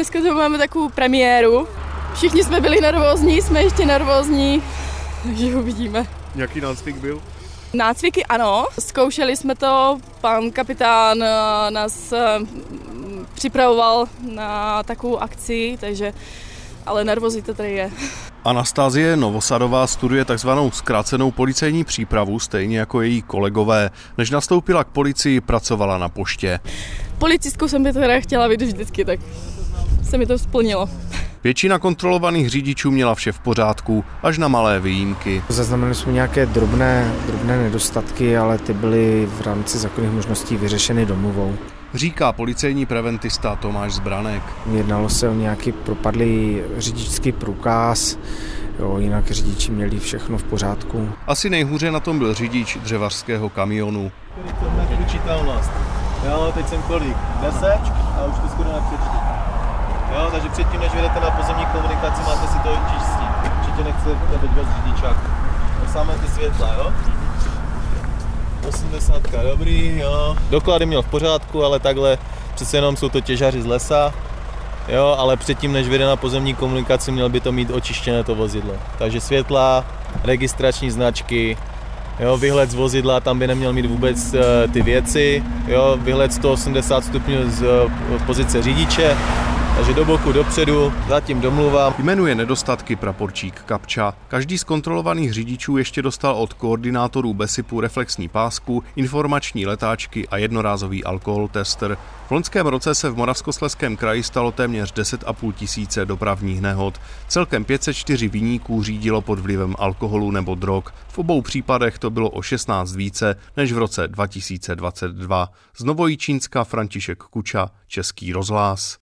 Dneska to máme takovou premiéru. Všichni jsme byli nervózní, jsme ještě nervózní, takže uvidíme. Jaký nácvik byl? Nácviky ano, zkoušeli jsme to, pan kapitán eh, nás eh, připravoval na takovou akci, takže ale nervozita tady je. Anastázie Novosadová studuje takzvanou zkrácenou policejní přípravu, stejně jako její kolegové. Než nastoupila k policii, pracovala na poště. Policistku jsem by teda chtěla být vždycky, tak se mi to splnilo. Většina kontrolovaných řidičů měla vše v pořádku, až na malé výjimky. Zaznamenali jsme nějaké drobné, drobné nedostatky, ale ty byly v rámci zákonných možností vyřešeny domluvou. Říká policejní preventista Tomáš Zbranek. Jednalo se o nějaký propadlý řidičský průkaz, jo, jinak řidiči měli všechno v pořádku. Asi nejhůře na tom byl řidič dřevařského kamionu. Učitelnost. Jo, teď jsem kolik? 10 a už to skoro nepřečtu. Takže předtím, než vyjdete na pozemní komunikaci, máte si to čistit. Určitě nechcete být bez řidičáku. Tak samé ty světla, jo? 80, dobrý, jo. Doklady měl v pořádku, ale takhle přece jenom jsou to těžaři z lesa. Jo, ale předtím, než vyjde na pozemní komunikaci, měl by to mít očištěné to vozidlo. Takže světla, registrační značky, jo, vyhled z vozidla, tam by neměl mít vůbec uh, ty věci, jo, vyhled 180 stupňů z uh, pozice řidiče, takže do boku, dopředu, zatím domluva. Jmenuje nedostatky praporčík Kapča. Každý z kontrolovaných řidičů ještě dostal od koordinátorů Besipu reflexní pásku, informační letáčky a jednorázový alkohol tester. V loňském roce se v Moravskosleském kraji stalo téměř 10,5 tisíce dopravních nehod. Celkem 504 viníků řídilo pod vlivem alkoholu nebo drog. V obou případech to bylo o 16 více než v roce 2022. Z Novojičínska František Kuča, Český rozhlas.